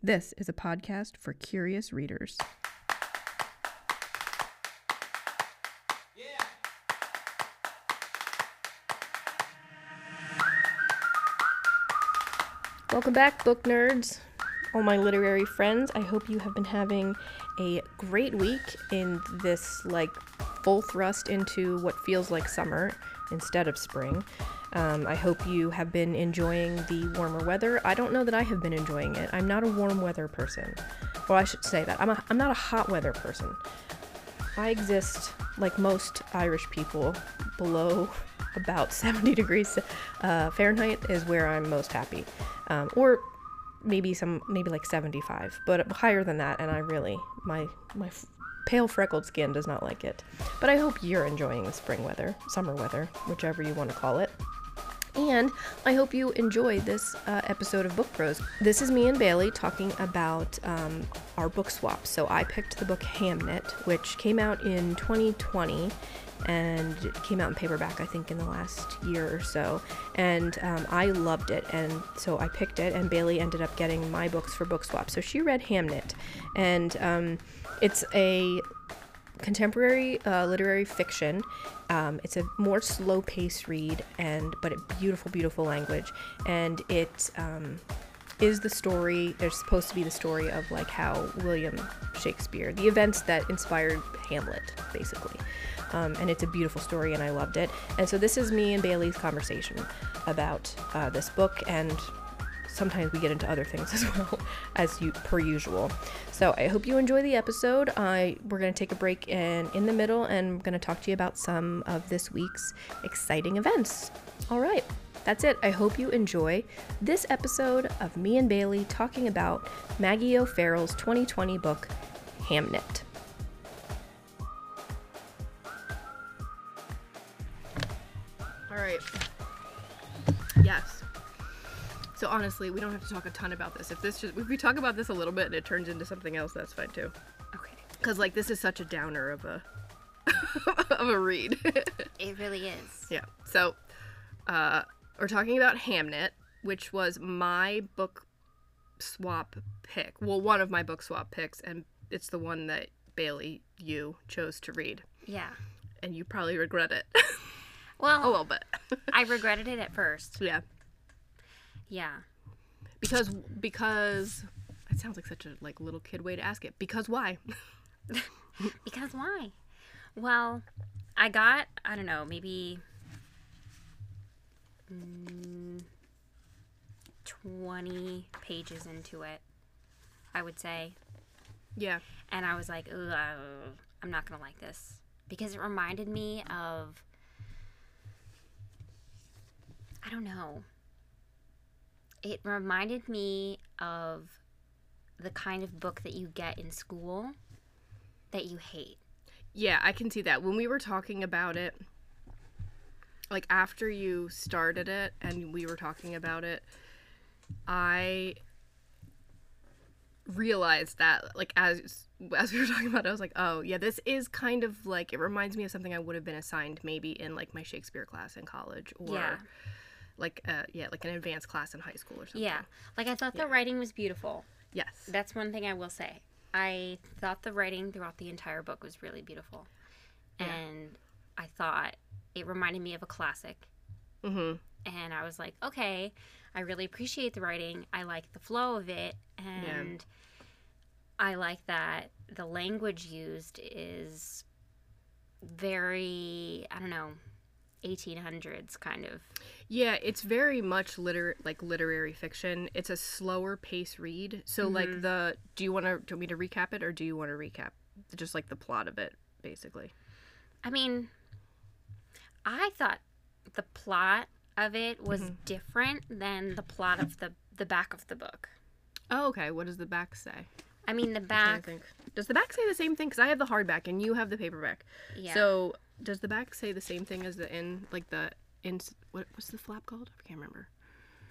This is a podcast for curious readers. Welcome back, book nerds. All my literary friends, I hope you have been having a great week in this like full thrust into what feels like summer instead of spring. Um, I hope you have been enjoying the warmer weather. I don't know that I have been enjoying it. I'm not a warm weather person. Well, I should say that. I'm, a, I'm not a hot weather person. I exist, like most Irish people, below about 70 degrees uh, Fahrenheit is where I'm most happy. Um, or maybe some, maybe like 75, but higher than that, and I really, my, my pale freckled skin does not like it. But I hope you're enjoying the spring weather, summer weather, whichever you want to call it. And I hope you enjoy this uh, episode of Book Prose. This is me and Bailey talking about um, our book swap. So I picked the book Hamnet, which came out in 2020 and came out in paperback, I think, in the last year or so. And um, I loved it, and so I picked it. And Bailey ended up getting my books for book swap. So she read Hamnet, and um, it's a contemporary uh, literary fiction. Um, it's a more slow-paced read, and but a beautiful, beautiful language, and it um, is the story. There's supposed to be the story of like how William Shakespeare, the events that inspired Hamlet, basically. Um, and it's a beautiful story, and I loved it. And so this is me and Bailey's conversation about uh, this book and sometimes we get into other things as well as you per usual. So i hope you enjoy the episode. I we're going to take a break and in the middle and i'm going to talk to you about some of this week's exciting events. All right that's it. I hope you enjoy this episode of me and bailey talking about maggie o'farrell's 2020 book hamnet. All right so honestly, we don't have to talk a ton about this. If this just if we talk about this a little bit and it turns into something else, that's fine too. Okay. Cause like this is such a downer of a of a read. it really is. Yeah. So uh we're talking about Hamnet, which was my book swap pick. Well, one of my book swap picks, and it's the one that Bailey you chose to read. Yeah. And you probably regret it. Well, a little bit. I regretted it at first. Yeah. Yeah. Because because it sounds like such a like little kid way to ask it. Because why? because why? Well, I got I don't know maybe mm, twenty pages into it. I would say. Yeah. And I was like, I'm not gonna like this because it reminded me of I don't know it reminded me of the kind of book that you get in school that you hate. Yeah, I can see that. When we were talking about it, like after you started it and we were talking about it, I realized that like as as we were talking about it, I was like, "Oh, yeah, this is kind of like it reminds me of something I would have been assigned maybe in like my Shakespeare class in college or yeah like uh yeah like an advanced class in high school or something. Yeah. Like i thought yeah. the writing was beautiful. Yes. That's one thing i will say. I thought the writing throughout the entire book was really beautiful. Yeah. and i thought it reminded me of a classic. Mm-hmm. and i was like okay i really appreciate the writing. I like the flow of it. And yeah. i like that the language used is very i don't know 1800s kind of. Yeah it's very much liter like literary fiction. It's a slower pace read. So mm-hmm. like the do you want to do you want me to recap it or do you want to recap just like the plot of it basically? I mean i thought the plot of it was mm-hmm. different than the plot of the the back of the book. Oh okay. What does the back say? I mean the back does the back say the same thing? Because i have the hardback and you have the paperback. Yeah. So does the back say the same thing as the in like the in what what's the flap called? I can't remember.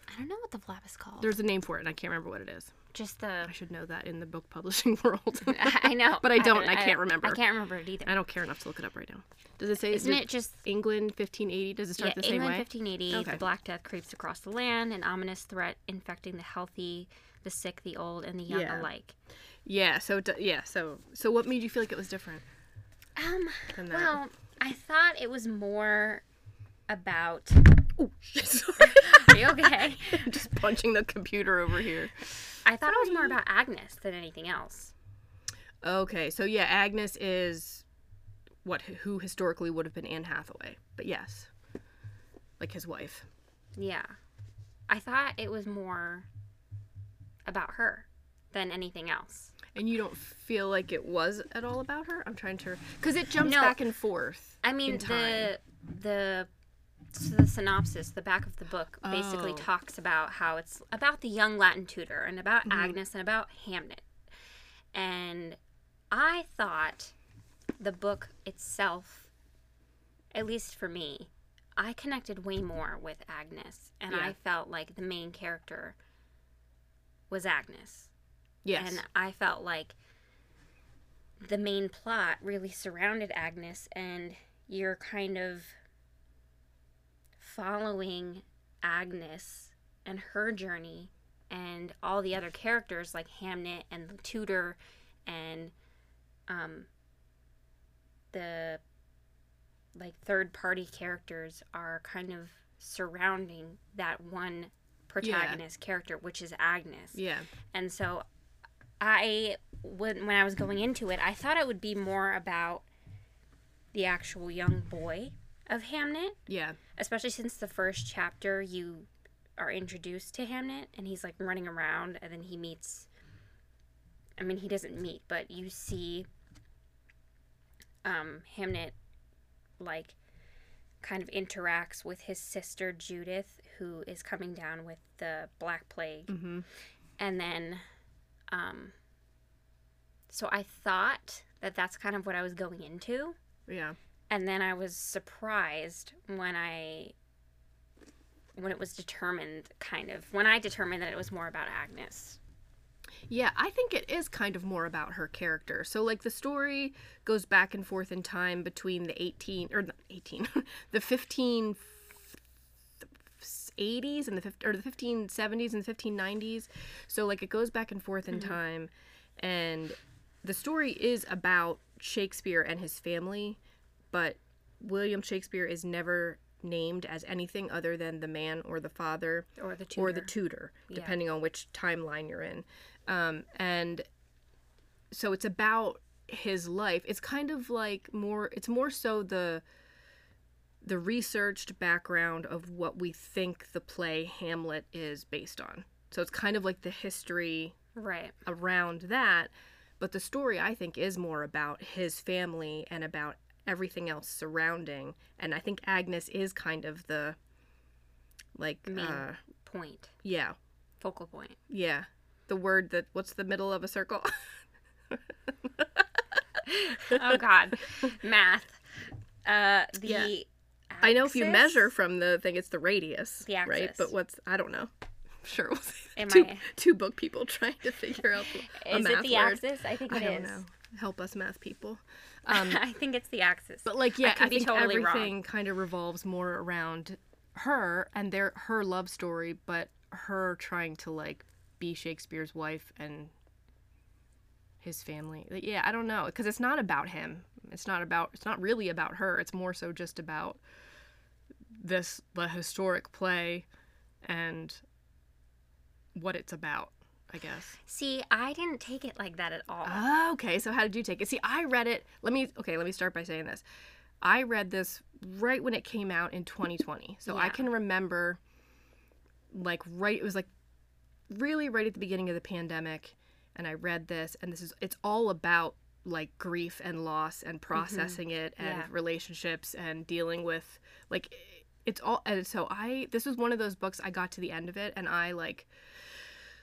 I don't know what the flap is called. There's a name for it, and I can't remember what it is. Just the. I should know that in the book publishing world. I know, but I don't. I, I, can't remember. I can't remember it either. I don't care enough to look it up right now. Does it say? Isn't it, just England 1580? Does it start yeah, the same England way? 1580. Okay. The Black Death creeps across the land, an ominous threat infecting the healthy, the sick, the old, and the young Yeah. alike. Yeah. So yeah. So so what made you feel like it was different Um, well, I thought it was more about. oh, sorry. Are you okay? Just punching the computer over here. I thought it was more about Agnes than anything else. Okay. So yeah, Agnes is what who historically would have been Anne Hathaway, but yes, like his wife. Yeah. I thought it was more about her than anything else. And you don't feel like it was at all about her? I'm trying to because it jumps No. back and forth. I mean, the the so the synopsis, the back of the book, basically Oh. talks about how it's about the young Latin tutor and about Mm-hmm. Agnes and about Hamnet. And I thought the book itself, at least for me, I connected way more with Agnes, and Yeah. I felt like the main character was Agnes. Yes. And I felt like the main plot really surrounded Agnes, and you're kind of following Agnes and her journey, and all the other characters like Hamnet and the tutor, and um, the like third party characters are kind of surrounding that one protagonist character, which is Agnes. yeah. And so I when when I was going into it, I thought it would be more about the actual young boy of Hamnet, Yeah. especially since the first chapter you are introduced to Hamnet and he's like running around and then he meets I mean he doesn't meet, but you see um Hamnet like kind of interacts with his sister Judith who is coming down with the black plague Mm-hmm. and then um so i thought that that's kind of what i was going into Yeah. and then i was surprised when i when it was determined kind of when i determined that it was more about agnes Yeah, I think it is kind of more about her character. So like the story goes back and forth in time between the 18 or not 18, the 15 80s and the 50, or the 1570s and the 1590s. So like it goes back and forth in time and the story is about Shakespeare and his family, but William Shakespeare is never named as anything other than the man or the father or the tutor. or the tutor, depending on which timeline you're in. Um, and so it's about his life. It's kind of like more. It's more so the the researched background of what we think the play Hamlet is based on. So it's kind of like the history right around that. But the story, I think, is more about his family and about everything else surrounding. And I think Agnes is kind of the like Main. uh point yeah focal point yeah the word that what's the middle of a circle oh god math uh the Yeah. I know if you measure from the thing it's the radius The right but what's i don't know sure we'll two, I- two book people trying to figure out the, a is math it the word. axis i think i it don't is. know help us math people um, i think it's the axis But like, yeah, I, be think totally everything kind of revolves more around her and their her love story, but her trying to like be Shakespeare's wife and his family. Like, Yeah, I don't know, because it's not about him. It's not about. It's not really about her. It's more so just about this the historic play and what it's about. I guess. see i didn't take it like that at all Oh, okay. So how did you take it? See, I read it. Let me okay, let me start by saying this. I read this right when it came out in 2020. So I can remember like right it was like really right at the beginning of the pandemic and I read this and this is it's all about like grief and loss and mm-hmm. processing it and Yeah. relationships and dealing with like it's all and so I this was one of those books I got to the end of it and I like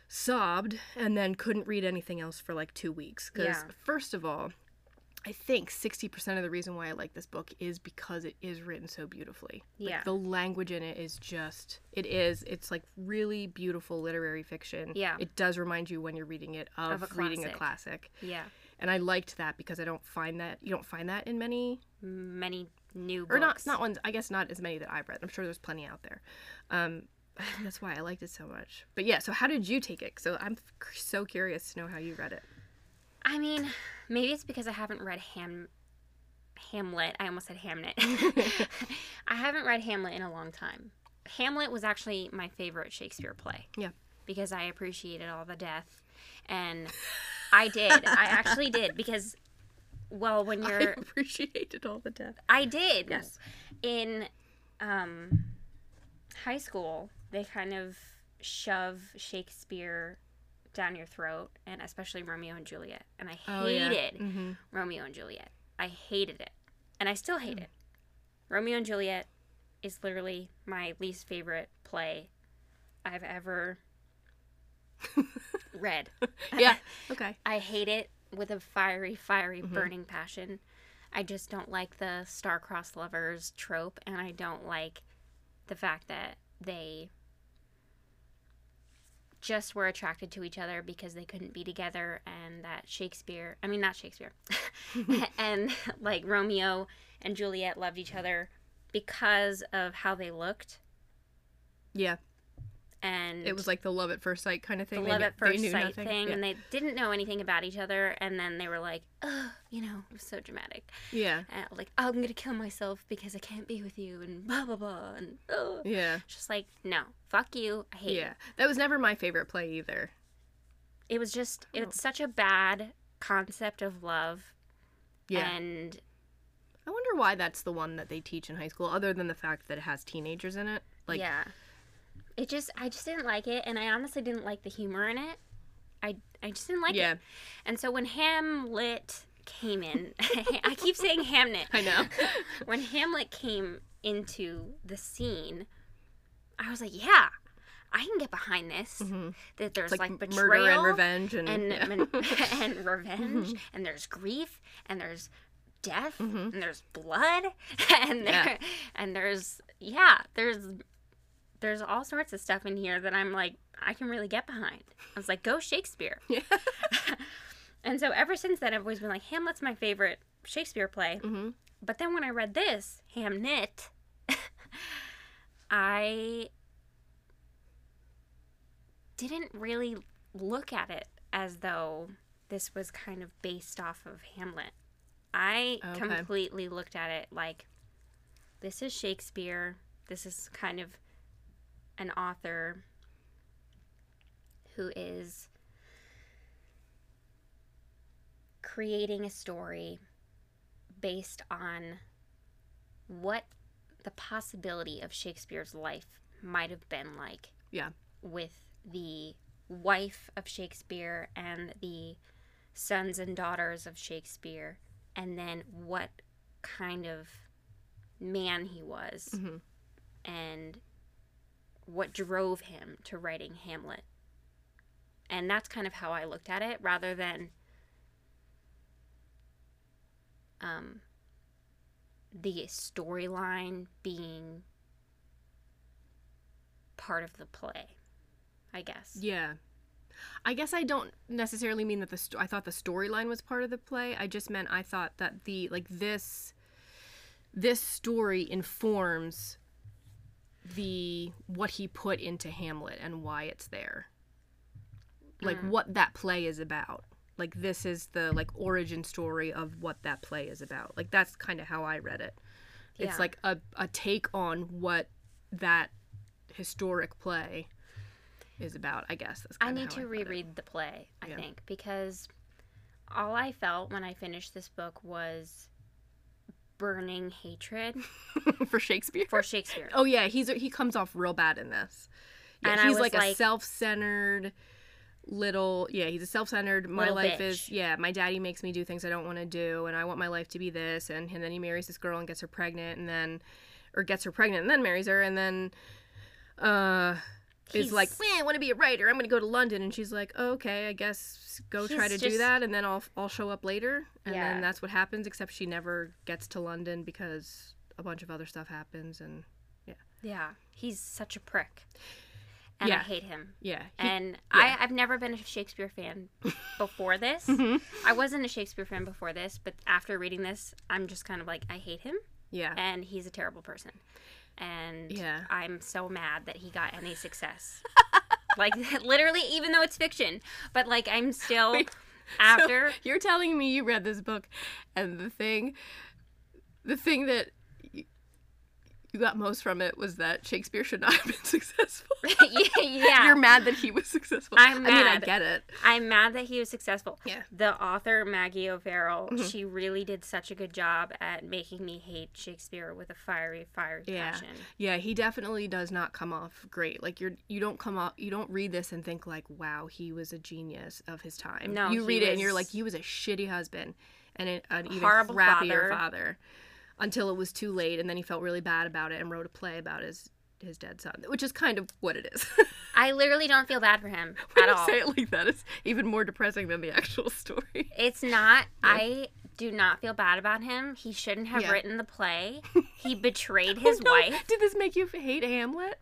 sobbed and then couldn't read anything else for like two weeks because Yeah. first of all i think 60% of the reason why i like this book is because it is written so beautifully Like, Yeah. the language in it is just it is it's like really beautiful literary fiction Yeah. it does remind you when you're reading it of, Of a reading a classic yeah and i liked that because i don't find that you don't find that in many many new books. or not not ones i guess not as many that i've read i'm sure there's plenty out there um that's why I liked it so much. But yeah, so how did you take it? So I'm so curious to know how you read it. I mean, maybe it's because I haven't read Ham Hamlet. I almost said Hamnet. I haven't read Hamlet in a long time. Hamlet was actually my favorite Shakespeare play. Yeah. Because I appreciated all the death. And I did. I actually did because well, when you're I appreciated all the death. I did. Yes. In um, high school, they kind of shove Shakespeare down your throat, and especially Romeo and Juliet. And I Oh, yeah. hated Mm-hmm. Romeo and Juliet. I hated it. And I still hate it. Romeo and Juliet is literally my least favorite play I've ever read. Yeah. Okay. I hate it with a fiery, fiery, Mhm. burning passion. I just don't like the star-crossed lovers trope, and I don't like the fact that they just were attracted to each other because they couldn't be together, and that Shakespeare, I mean, not Shakespeare, and like Romeo and Juliet loved each other because of how they looked. Yeah. And It was like the love at first sight kind of thing. They love at first sight nothing. thing, Yeah. and they didn't know anything about each other, and then they were like, "Oh, you know, it was so dramatic, yeah. and like I'm gonna kill myself because I can't be with you, and blah blah blah, and oh, Yeah. just like no, fuck you, I hate Yeah. it. That was never my favorite play either. It was just Oh. it's such a bad concept of love, Yeah. and I wonder why that's the one that they teach in high school, other than the fact that it has teenagers in it. Like, yeah, it just I just didn't like it, and I honestly didn't like the humor in it. I I just didn't like yeah, it, and so when Hamlet came in, I keep saying Hamnet. I know. when Hamlet came into the scene, I was like, yeah, I can get behind this. Mhm. That there's like, like, betrayal murder and revenge and, and yeah. and, and revenge, and there's grief, and there's death, Mhm. and there's blood, and there Yeah. and there's yeah, there's there's all sorts of stuff in here that I'm like I can really get behind. I was like, go Shakespeare. yeah. And so ever since then, I've always been like, Hamlet's my favorite Shakespeare play. hmm But then when I read this, Hamnet, I didn't really look at it as though this was kind of based off of Hamlet. I Okay. completely looked at it like this is Shakespeare. This is kind of an author who is creating a story based on what the possibility of Shakespeare's life might have been like. Yeah. With the wife of Shakespeare and the sons and daughters of Shakespeare, and then what kind of man he was hmm and what drove him to writing Hamlet. And that's kind of how I looked at it rather than um, the storyline being part of the play, I guess. Yeah. I guess I don't necessarily mean that the sto- I thought the storyline was part of the play. I just meant I thought that the like this this story informs the what he put into Hamlet and why it's there. Like Mm. what that play is about. Like this is the like origin story of what that play is about. Like that's kind of how I read it. It's like a, a take on what that historic play is about, I guess. That's I need how to it. reread the play, I Yeah. think, because all I felt when I finished this book was burning hatred for Shakespeare. for Shakespeare. oh yeah, he's he comes off real bad in this. Yeah, And he's was like, a self-centered little yeah, he's a self-centered my life bitch. is yeah, my daddy makes me do things I don't want to do and I want my life to be this and, and then he marries this girl and gets her pregnant and then or gets her pregnant and then marries her and then uh is like, man, I want to be a writer. I'm going to go to London, and she's like, oh, okay, I guess go try He's to do that, and then I'll I'll show up later, and Yeah. then that's what happens. Except she never gets to London because a bunch of other stuff happens, and Yeah, yeah, he's such a prick, and I hate him. yeah, he- And yeah. I, I've never been a Shakespeare fan before this. Mhm. I wasn't a Shakespeare fan before this, but after reading this, I'm just kind of like, I hate him, yeah, and he's a terrible person. And Yeah. I'm so mad that he got any success. like literally, even though it's fiction, but like I'm still Wait, after. So you're telling me you read this book, and the thing, the thing that you got most from it was that Shakespeare should not have been successful. yeah, You're mad that he was successful. I'm mad. I mean, I get it. I'm mad that he was successful. Yeah. The author Maggie O'Farrell, Mhm. she really did such a good job at making me hate Shakespeare with a fiery, fiery Yeah. passion. Yeah, he definitely does not come off great. Like you're, you don't come off, you don't read this and think like, wow, he was a genius of his time. No, you read it and you're like, he was a shitty husband and an, an even Horrible crappier father. father. Until it was too late, and then he felt really bad about it and wrote a play about his his dead son, which is kind of what it is. I literally don't feel bad for him when at all. say it like that, it's even more depressing than the actual story. It's not. I do not feel bad about him. He shouldn't have Yeah. written the play. He betrayed oh, his Oh, no. wife. Did this make you hate Hamlet?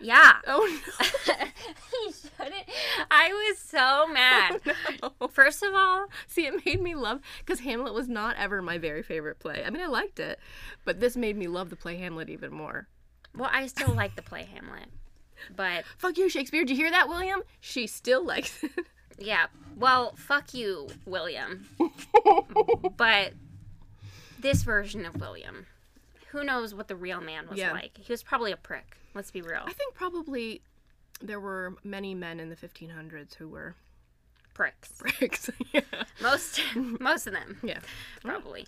Yeah. Oh no. he shouldn't. I was so mad. no! Oh, no. First of all, See, it made me love because Hamlet was not ever my very favorite play. I mean, I liked it, but this made me love the play Hamlet even more. well, I still like the play Hamlet. But Fuck you, Shakespeare. Did you hear that, William? She still likes it. Yeah. Well, fuck you, William. but this version of William, who knows what the real man was Yeah. like? He was probably a prick. Let's be real. I think probably there were many men in the 1500s who were Pricks. pricks. yeah. Most most of them. Yeah. probably.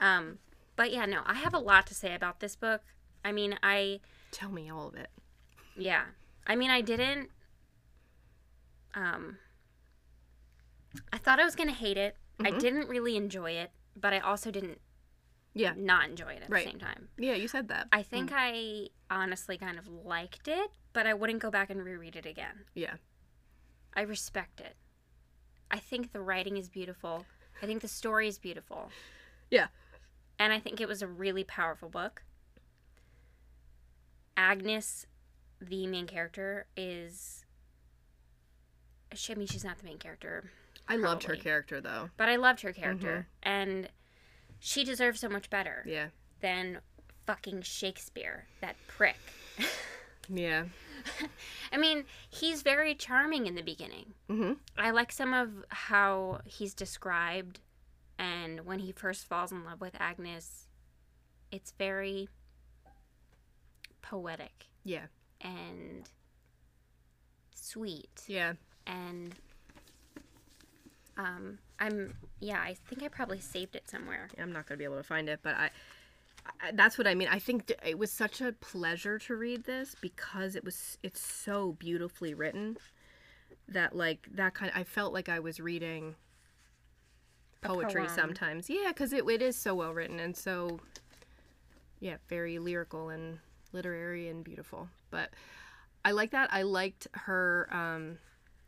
Um, but yeah, no, I have a lot to say about this book. I mean, I Tell me all of it. yeah, I mean, I didn't. Um, I thought I was gonna hate it. I Mhm. didn't really enjoy it, but I also didn't Yeah. not enjoy it at Right. the same time. Yeah, you said that. I think I honestly kind of liked it, but I wouldn't go back and reread it again. Yeah. I respect it. I think the writing is beautiful. I think the story is beautiful. Yeah. And I think it was a really powerful book. Agnes, the main character, is. I mean, she's not the main character, I loved her character though. but I loved her character. And she deserves so much better Yeah. than fucking Shakespeare, that prick. Yeah. I mean, he's very charming in the beginning. Mm-hmm. I like some of how he's described, and when he first falls in love with Agnes, it's very poetic Yeah. and sweet. Yeah. And um, I'm yeah, I think I probably saved it somewhere. I'm not gonna be able to find it, but I, I that's what I mean. I think th- it was such a pleasure to read this because it was it's so beautifully written that like that kind of, I felt like I was reading poetry sometimes. Yeah, because it, it is so well written and so yeah, very lyrical and literary and beautiful. But I like that. I liked her. Um,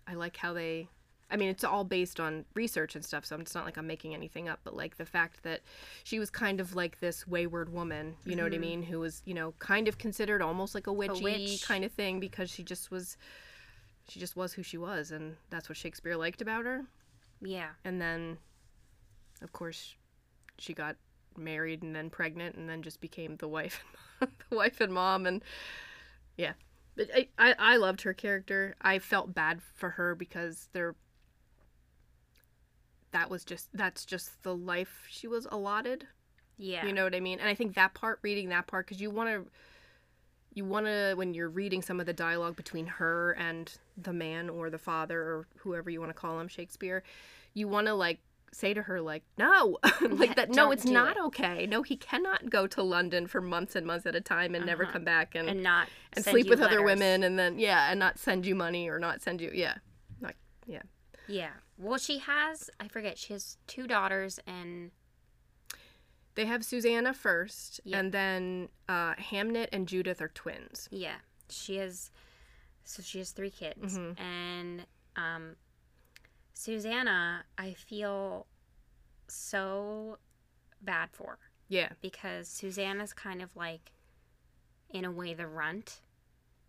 I like how they. I mean, it's all based on research and stuff, so it's not like I'm making anything up. But like the fact that she was kind of like this wayward woman, you know what I mm-hmm. mean, who was you know kind of considered almost like a witchy witch. kind of thing because she just was. She just was who she was, and that's what Shakespeare liked about her. Yeah. And then, of course, she got married and then pregnant, and then just became the wife, the wife and mom, and yeah. But I, I, I loved her character. I felt bad for her because there. That was just that's just the life she was allotted. Yeah. You know what I mean? And I think that part, reading that part, because you want to, you want to when you're reading some of the dialogue between her and the man or the father or whoever you want to call him, Shakespeare, you want to like say to her like, no, like Yeah, that. No, it's not it. okay. No, he cannot go to London for months and months at a time and never Uh-huh. come back and and not and sleep with other women and then yeah, and not send you money or not send you yeah, like yeah. Yeah. Well, she has I forget. She has two daughters and They have Susanna first, Yeah. and then uh, Hamnet and Judith are twins. Yeah, she has. So she has three kids, Mhm. and um, Susanna, I feel so bad for Yeah. because Susanna's kind of like, in a way, the runt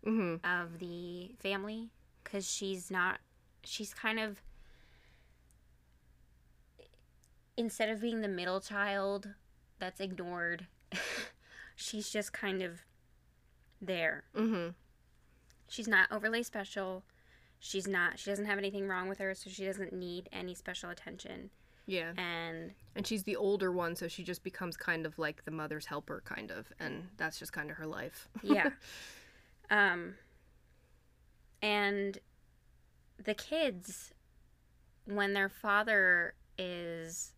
Mm-hmm. of the family because she's not. She's kind of. Instead of being the middle child that's ignored, she's just kind of there. Mm-hmm. She's not overly special. She's not. She doesn't have anything wrong with her, so she doesn't need any special attention. Yeah. And And she's the older one, so she just becomes kind of like the mother's helper, kind of, and that's just kind of her life. yeah. um. And the kids, when their father is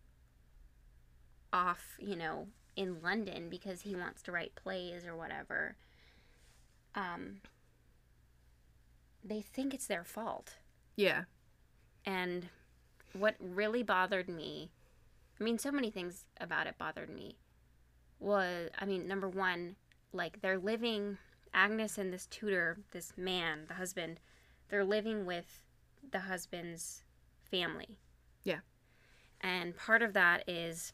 off, you know, in London because he wants to write plays or whatever, um, they think it's their fault. yeah. And what really bothered me, I mean, so many things about it bothered me, was, I mean, number one, like they're living, Agnes and this tutor, this man, the husband, they're living with the husband's family. Yeah. And part of that is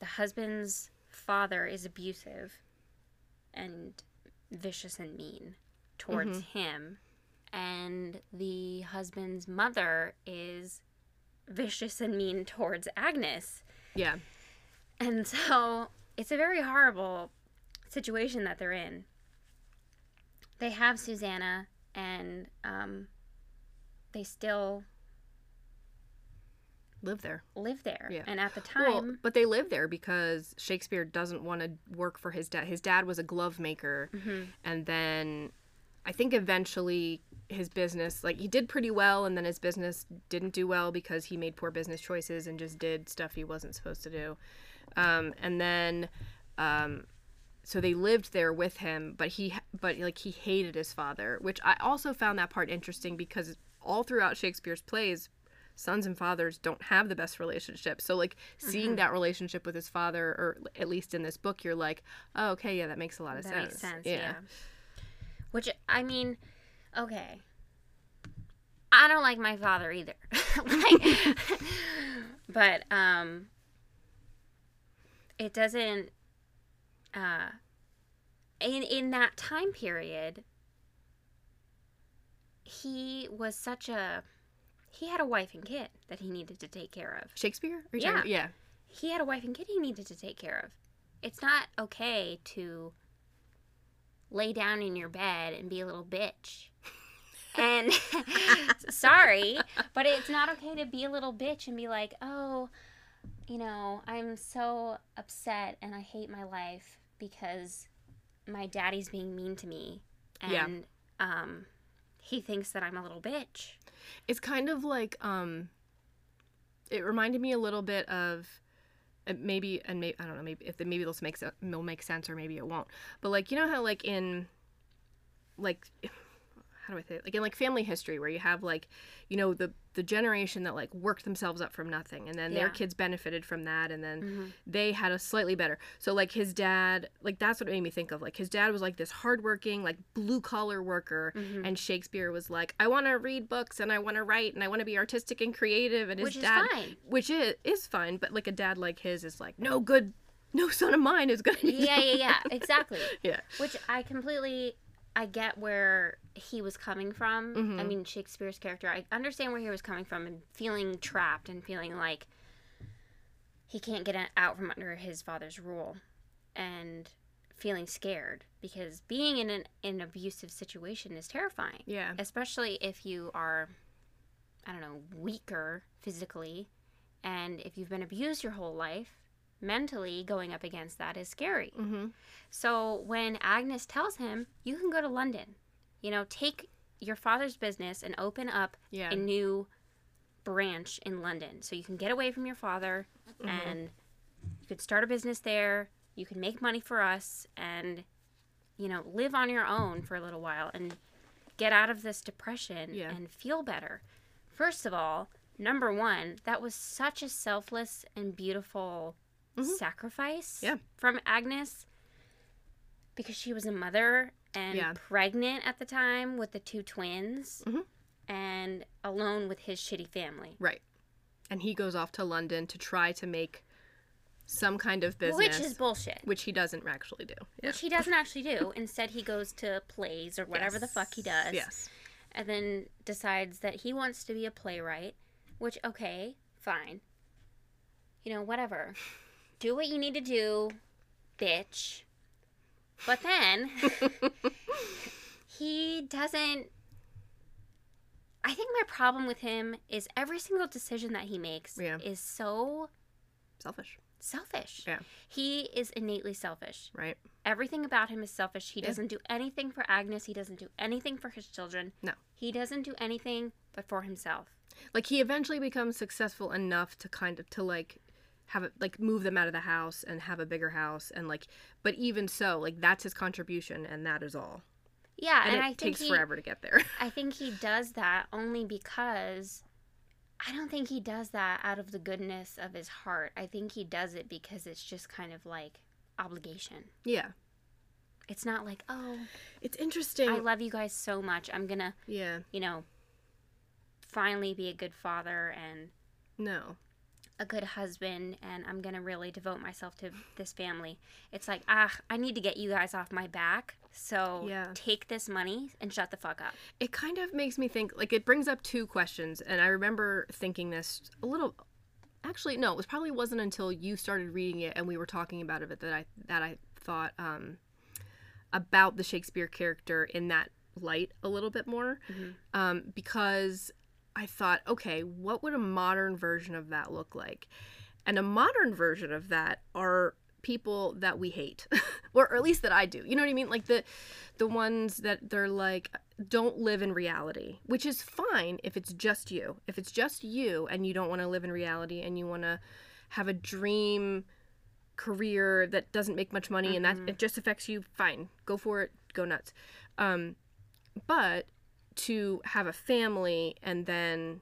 the husband's father is abusive and vicious and mean towards him. And the husband's mother is vicious and mean towards Agnes. Yeah. And so it's a very horrible situation that they're in. They have Susanna, and um, they still Live there. live there. Yeah. And at the Well, time, but they live there because Shakespeare doesn't want to work for his dad. His dad was a glove maker, Mhm. and then I think eventually his business, like he did pretty well, and then his business didn't do well because he made poor business choices and just did stuff he wasn't supposed to do. Um, and then, um, so they lived there with him, but he, but like he hated his father, which I also found that part interesting because all throughout Shakespeare's plays, sons and fathers don't have the best relationship. So like seeing Mm-hmm. that relationship with his father, or at least in this book, you're like, oh, okay, yeah, that makes a lot of that sense. makes sense. Yeah. Which, I mean, okay. I don't like my father either. like, but, um, it doesn't, uh, in, in that time period, he was such a, he had a wife and kid that he needed to take care of. Shakespeare? Are you Yeah. yeah. he had a wife and kid he needed to take care of. It's not okay to lay down in your bed and be a little bitch. And sorry, but it's not okay to be a little bitch and be like, oh, you know, I'm so upset and I hate my life because my daddy's being mean to me. And Yeah. um, he thinks that I'm a little bitch. It's kind of like um it reminded me a little bit of uh, maybe and maybe I don't know maybe if the, maybe this makes it will make sense or maybe it won't. But like you know how like in like how do I say it? Like in like family history where you have like you know the the generation that like worked themselves up from nothing and then their kids benefited from that and then Mhm. they had a slightly better. So like his dad, like that's what it made me think of. Like his dad was like this hardworking, like blue collar worker, Mhm. and Shakespeare was like, I want to read books and I want to write and I want to be artistic and creative. And his Which is dad, fine. which is is fine, but like a dad like his is like, no good, no son of mine is gonna. Be Yeah, yeah, yeah, exactly. yeah. Which I completely I get where he was coming from. Mhm. I mean Shakespeare's character. I understand where he was coming from and feeling trapped and feeling like he can't get out from under his father's rule and feeling scared because being in an, an abusive situation is terrifying. Yeah. Especially if you are I don't know, weaker physically and if you've been abused your whole life, mentally going up against that is scary. Mm-hmm. So when Agnes tells him, you can go to London, you know, take your father's business and open up Yeah. a new branch in London. So you can get away from your father Mm-hmm. and you could start a business there. You can make money for us and, you know, live on your own for a little while and get out of this depression Yeah. and feel better. First of all, number one, that was such a selfless and beautiful Mhm. sacrifice Yeah. from Agnes because she was a mother and Yeah. pregnant at the time with the two twins Mhm. and alone with his shitty family. Right. And he goes off to London to try to make some kind of business, Which is bullshit. which he doesn't actually do. Yeah. Which he doesn't actually do. Instead, he goes to plays or whatever the fuck he does. Yes. And then decides that he wants to be a playwright, which, okay, fine. You know, whatever. Do what you need to do, bitch. But then he doesn't. I think my problem with him is every single decision that he makes Yeah. is so Selfish, selfish. Yeah. He is innately selfish. right? Everything about him is selfish. He Yeah. doesn't do anything for Agnes. He doesn't do anything for his children. No. He doesn't do anything but for himself. Like he eventually becomes successful enough to kind of to like have it like move them out of the house and have a bigger house and like but even so like that's his contribution and that is all Yeah, and, and, it I think takes he, forever to get there I think he does that only because I don't think he does that out of the goodness of his heart. I think he does it because it's just kind of like obligation. yeah It's not like, oh, it's interesting I love you guys so much. I'm to, yeah you know, finally be a good father and no a good husband and I'm going to really devote myself to this family. It's like, ah, I need to get you guys off my back. So Yeah. take this money and shut the fuck up. it kind of makes me think like it brings up two questions and i remember thinking this a little actually no it was probably wasn't until you started reading it and we were talking about it that i that i thought um about the shakespeare character in that light a little bit more um because i thought okay what would a modern version of that look like? And a modern version of that are people that we hate or at least that i do. You know what i mean? Like the the ones that they're like don't live in reality which is fine if it's just you. If it's just you and you don't want to live in reality and you want to have a dream career that doesn't make much money and that it just affects you fine. Go for it. Go nuts. Um but to have a family and then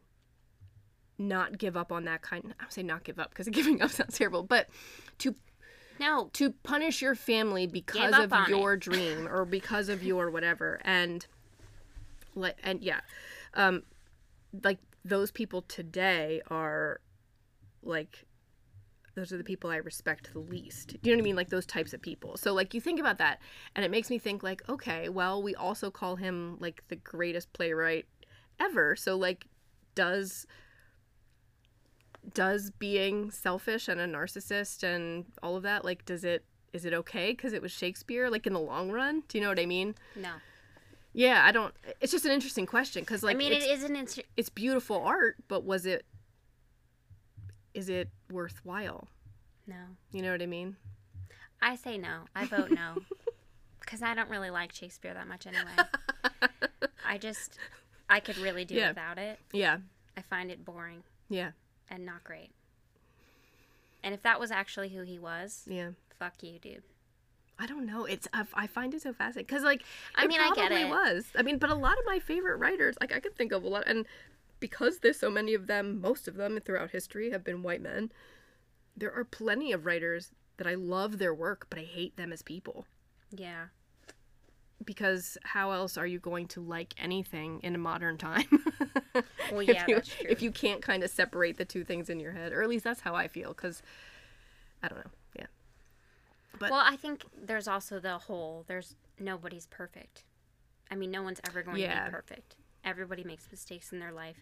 not give up on that kind I would say not give up because giving up sounds terrible but to No, to punish your family because of your dream or because of your whatever. And like and yeah um like those people today are like those are the people I respect the least. Do you know what I mean? Like those types of people. So like you think about that and it makes me think like, okay, well, we also call him like the greatest playwright ever. So like does does being selfish and a narcissist and all of that like does it is it okay because it was Shakespeare like in the long run? Do you know what I mean? no. Yeah, I don't it's just an interesting question cuz like I mean, it's, it isn't. It's, it's beautiful art, but was it is it worthwhile? no. You know what I mean? I say no. I vote no. Because I don't really like Shakespeare that much anyway. I just, I could really do Yeah. without it. Yeah. I find it boring Yeah. and not great. And if that was actually who he was, Yeah. fuck you, dude. I don't know. It's I, I find it so fascinating because like I mean, I get it. was. I mean, but a lot of my favorite writers, like I could think of a lot, and because there's so many of them, most of them throughout history have been white men. There are plenty of writers that I love their work, but I hate them as people Yeah. because how else are you going to like anything in a modern time? Well, if yeah, you, that's true. If you can't kind of separate the two things in your head, or at least that's how I feel, because I don't know. Yeah. But- well, I think there's also the whole, there's nobody's perfect. I mean, no one's ever going to be perfect. Everybody makes mistakes in their life.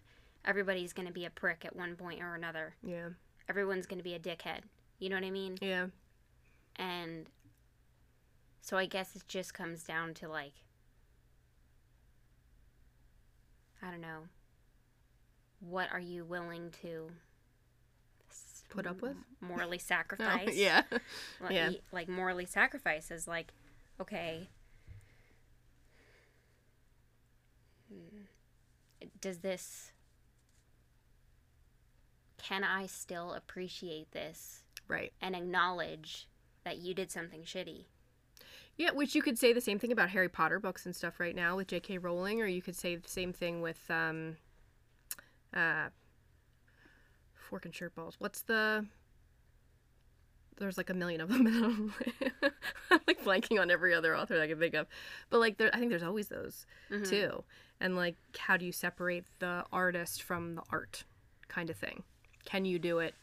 Everybody's going to be a prick at one point or another. Yeah. Everyone's going to be a dickhead. You know what I mean? Yeah. And so I guess it just comes down to like I don't know. What are you willing to Put up with? Morally Oh, sacrifice? yeah. Like, yeah. Like morally sacrifice is like, okay. Does this can I still appreciate this Right. and acknowledge that you did something shitty? Yeah, which you could say the same thing about Harry Potter books and stuff right now with J.K. Rowling, or you could say the same thing with um, uh, Fork and Shirt Balls. What's the? There's like a million of them. I'm like blanking on every other author that I can think of, but like there, I think there's always those Mhm. too. And like, how do you separate the artist from the art, kind of thing? Can you do it?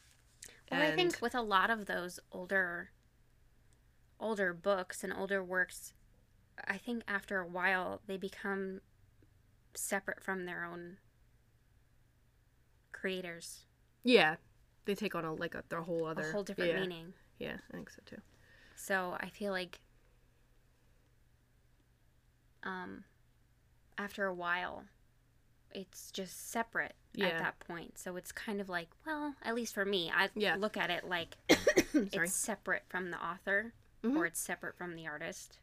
Well, I think with a lot of those older older books and older works, I think after a while they become separate from their own creators. yeah, they take on a like a their whole other a whole different yeah. meaning. Yeah, I think so too. So I feel like um, after a while, it's just separate Yeah. at that point. So it's kind of like, well, at least for me, I Yeah. look at it like it's separate from the author Mhm. or it's separate from the artist.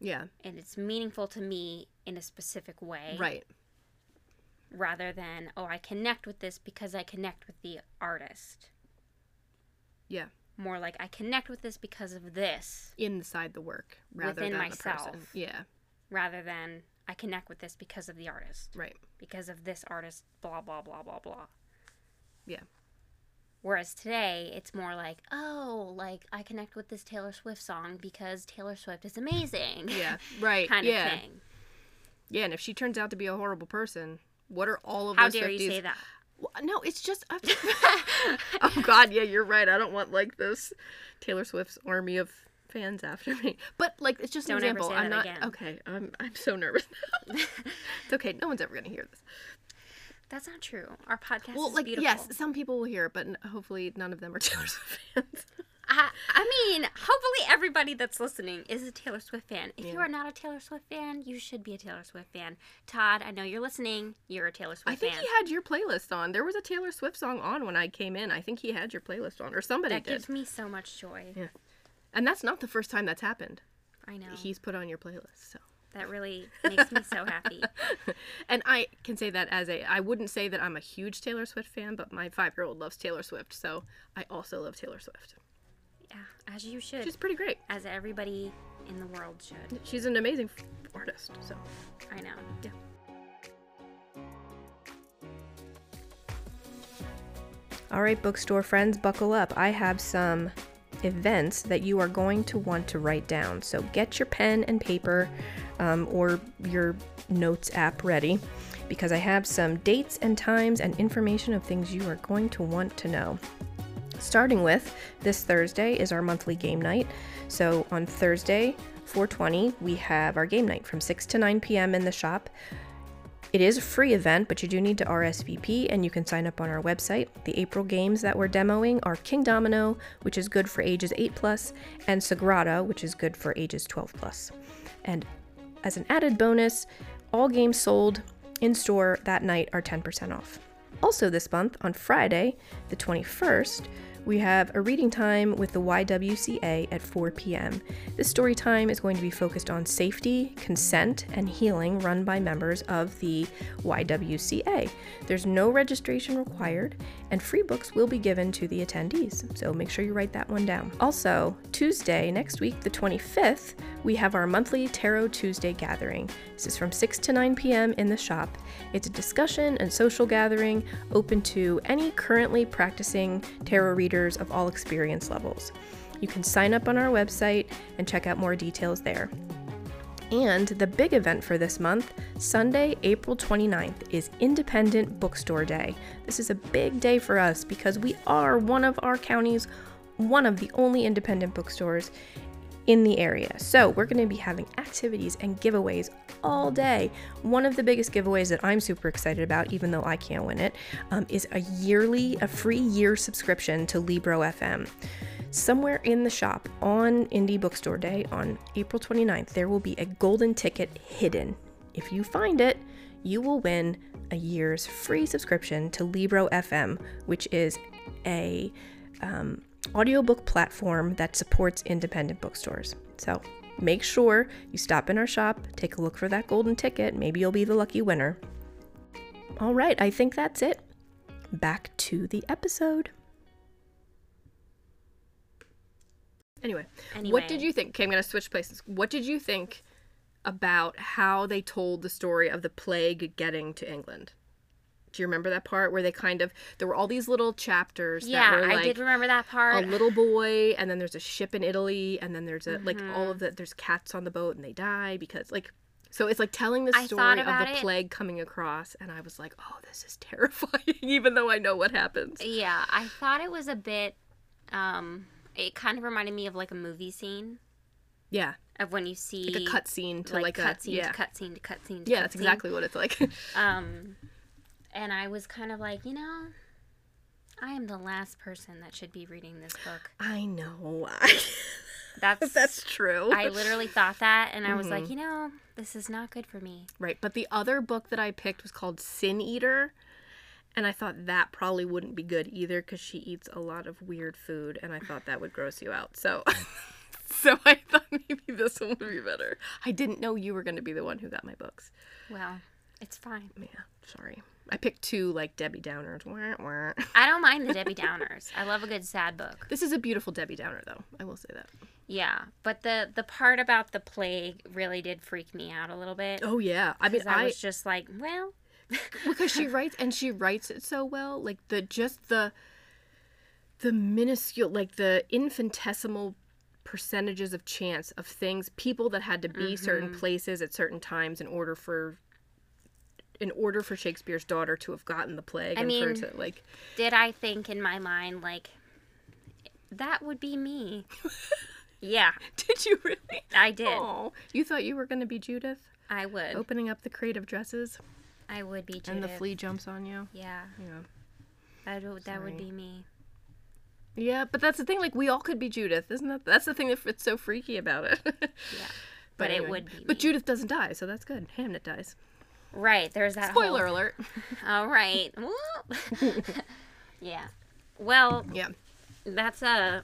Yeah. And it's meaningful to me in a specific way. Right. Rather than, oh, I connect with this because I connect with the artist. Yeah. More like, I connect with this because of this. Inside the work rather Within than the person. myself. Yeah. rather than I connect with this because of the artist, Right. because of this artist, blah, blah, blah, blah, blah. Yeah. Whereas today, it's more like, oh, like I connect with this Taylor Swift song because Taylor Swift is amazing. Yeah. Right. kind yeah. of thing. Yeah. And if she turns out to be a horrible person, what are all of How those dare you say that? Well, no, it's just. oh God, yeah, you're right. I don't want like this Taylor Swift's army of fans after me. But like, it's just an Don't example. I'm that not again. okay. I'm I'm so nervous. it's okay. No one's ever gonna hear this. That's not true. Our podcast Well, is like, beautiful. yes, some people will hear it, but hopefully none of them are Taylor Swift fans. I, I mean, hopefully everybody that's listening is a Taylor Swift fan. If you are not a Taylor Swift fan, you should be a Taylor Swift fan. Todd, I know you're listening. You're a Taylor Swift fan. I think fan. he had your playlist on. There was a Taylor Swift song on when I came in. I think he had your playlist on, or somebody that did. gives me so much joy. Yeah. And that's not the first time that's happened. I know. He's put on your playlist, so. That really makes me so happy. and I can say that as a I wouldn't say that I'm a huge Taylor Swift fan, but my five year old loves Taylor Swift, so I also love Taylor Swift. Yeah, as you should. She's pretty great. as everybody in the world should. She's an amazing artist. So I know. Yeah. All right, bookstore friends, buckle up. I have some events that you are going to want to write down. So get your pen and paper um, or your notes app ready because I have some dates and times and information of things you are going to want to know. Starting with this Thursday is our monthly game night. So on Thursday, 420, we have our game night from 6 to 9 p.m. in the shop. It is a free event, but you do need to RSVP and you can sign up on our website. The April games that we're demoing are Kingdomino, which is good for ages 8 plus, and Sagrada, which is good for ages 12 plus. And as an added bonus, all games sold in store that night are 10% off. Also, this month, on Friday, the 21st, we have a reading time with the YWCA at 4 p.m. This story time is going to be focused on safety, consent, and healing run by members of the YWCA. There's no registration required, and free books will be given to the attendees, so make sure you write that one down. Also, Tuesday, next week, the 25th, we have our monthly Tarot Tuesday gathering. This is from 6 to 9 p.m. in the shop. It's a discussion and social gathering open to any currently practicing tarot readers of all experience levels. You can sign up on our website and check out more details there. And the big event for this month, Sunday, April 29th, is Independent Bookstore Day. This is a big day for us because we are one of our county's one of the only independent bookstores in the area. So, we're going to be having activities and giveaways all day. One of the biggest giveaways that I'm super excited about, even though I can't win it, um, is a yearly, a free year subscription to Libro FM. Somewhere in the shop on Indie Bookstore Day on April 29th, there will be a golden ticket hidden. If you find it, you will win a year's free subscription to Libro FM, which is a um, audiobook platform that supports independent bookstores. So make sure you stop in our shop, take a look for that golden ticket. Maybe you'll be the lucky winner. All right, I think that's it. Back to the episode. Anyway, what did you think? Okay, I'm going to switch places. What did you think about how they told the story of the plague getting to England? Do you remember that part where they kind of there were all these little chapters Yeah, that were I did remember that part. a little boy and then there's a ship in Italy and then there's a like Mm-hmm. all of the there's cats on the boat and they die because like so it's like telling the story of the it. plague coming across and I was like, "Oh, this is terrifying," even though I know what happens. Yeah, I thought it was a bit. Um, it kind of reminded me of like a movie scene Yeah, of when you see like a cut scene to like, like, cut a scene yeah. to cut scene to cut scene. To yeah, cut that's scene. exactly what it's like. Um, and I was kind of like, you know, I am the last person that should be reading this book. I know. That's That's true. I literally thought that, and I was like, mm-hmm. you know, this is not good for me. Right. But the other book that I picked was called Sin Eater. And I thought that probably wouldn't be good either because she eats a lot of weird food, and I thought that would gross you out. So, so I thought maybe this one would be better. I didn't know you were going to be the one who got my books. Well, it's fine. Yeah, sorry. I picked two like Debbie Downers. I don't mind the Debbie Downers. I love a good sad book. This is a beautiful Debbie Downer, though. I will say that. Yeah, but the the part about the plague really did freak me out a little bit. Oh yeah, I mean, I I was just like, well, because she writes and she writes it so well like the just the the minuscule like the infinitesimal percentages of chance of things people that had to be certain mm-hmm. places at certain times in order for in order for shakespeare's daughter to have gotten the plague I and mean- for to like did I think in my mind like that would be me? yeah, did you really I did. oh you thought you were going to be judith I would. opening up the crate of dresses I would be Judith. and the flea jumps on you Yeah, yeah that would that would be me. yeah but that's the thing like we all could be judith isn't that that's the thing that's so freaky about it Yeah, but, it anyway. would be. But me. Judith doesn't die, so that's good. Hamnet dies. Right. There's that. Spoiler whole- alert. All right. Yeah. Well, Yeah. that's a.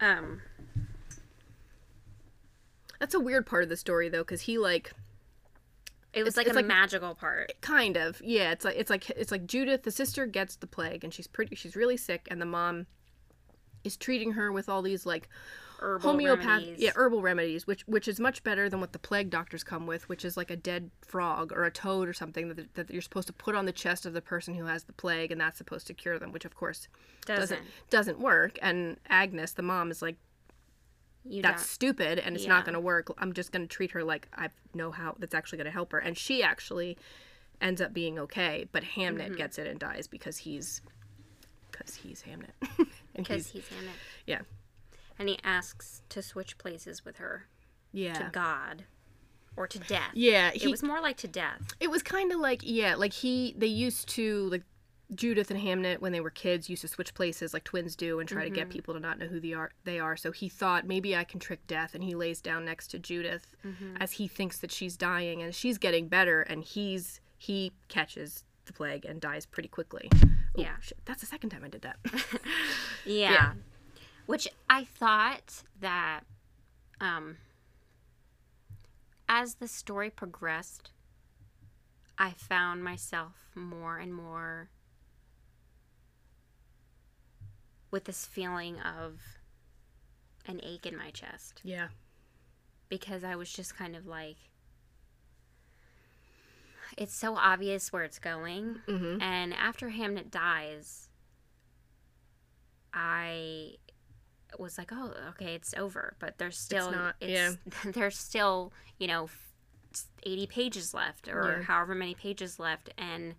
Um. That's a weird part of the story though, because he like It was It's- like it's a like- magical part. kind of yeah. It's like it's like it's like Judith, the sister, gets the plague, and she's pretty. She's really sick, and the mom is treating her with all these like Herbal homeopath remedies. yeah herbal remedies which which is much better than what the plague doctors come with which is like a dead frog or a toad or something that, that you're supposed to put on the chest of the person who has the plague and that's supposed to cure them which of course Doesn't. doesn't doesn't work and agnes the mom is like You that's don't. stupid and it's Yeah. not going to work. I'm just going to treat her like I know how that's actually going to help her. And she actually ends up being okay, but Hamnet Mm-hmm. gets it and dies because he's because he's Hamnet. Because he's he's it. yeah. And he asks to switch places with her Yeah. to God or to death. Yeah, It he, was more like to death. it was kind of like yeah, like he they used to like Judith and Hamnet when they were kids used to switch places like twins do and try to get mm-hmm. people to not know who they are they are. So he thought maybe I can trick death and he lays down next to Judith mm-hmm. as he thinks that she's dying and she's getting better and he's he catches the plague and dies pretty quickly. Ooh, Yeah. shit, that's the second time I did that. Yeah. Yeah. Which I thought that um as the story progressed, I found myself more and more with this feeling of an ache in my chest yeah. because I was just kind of like it's so obvious where it's going Mhm. and after Hamnet dies I was like oh okay it's over but there's still it's not, it's, there's still you know 80 pages left or Yeah. however many pages left and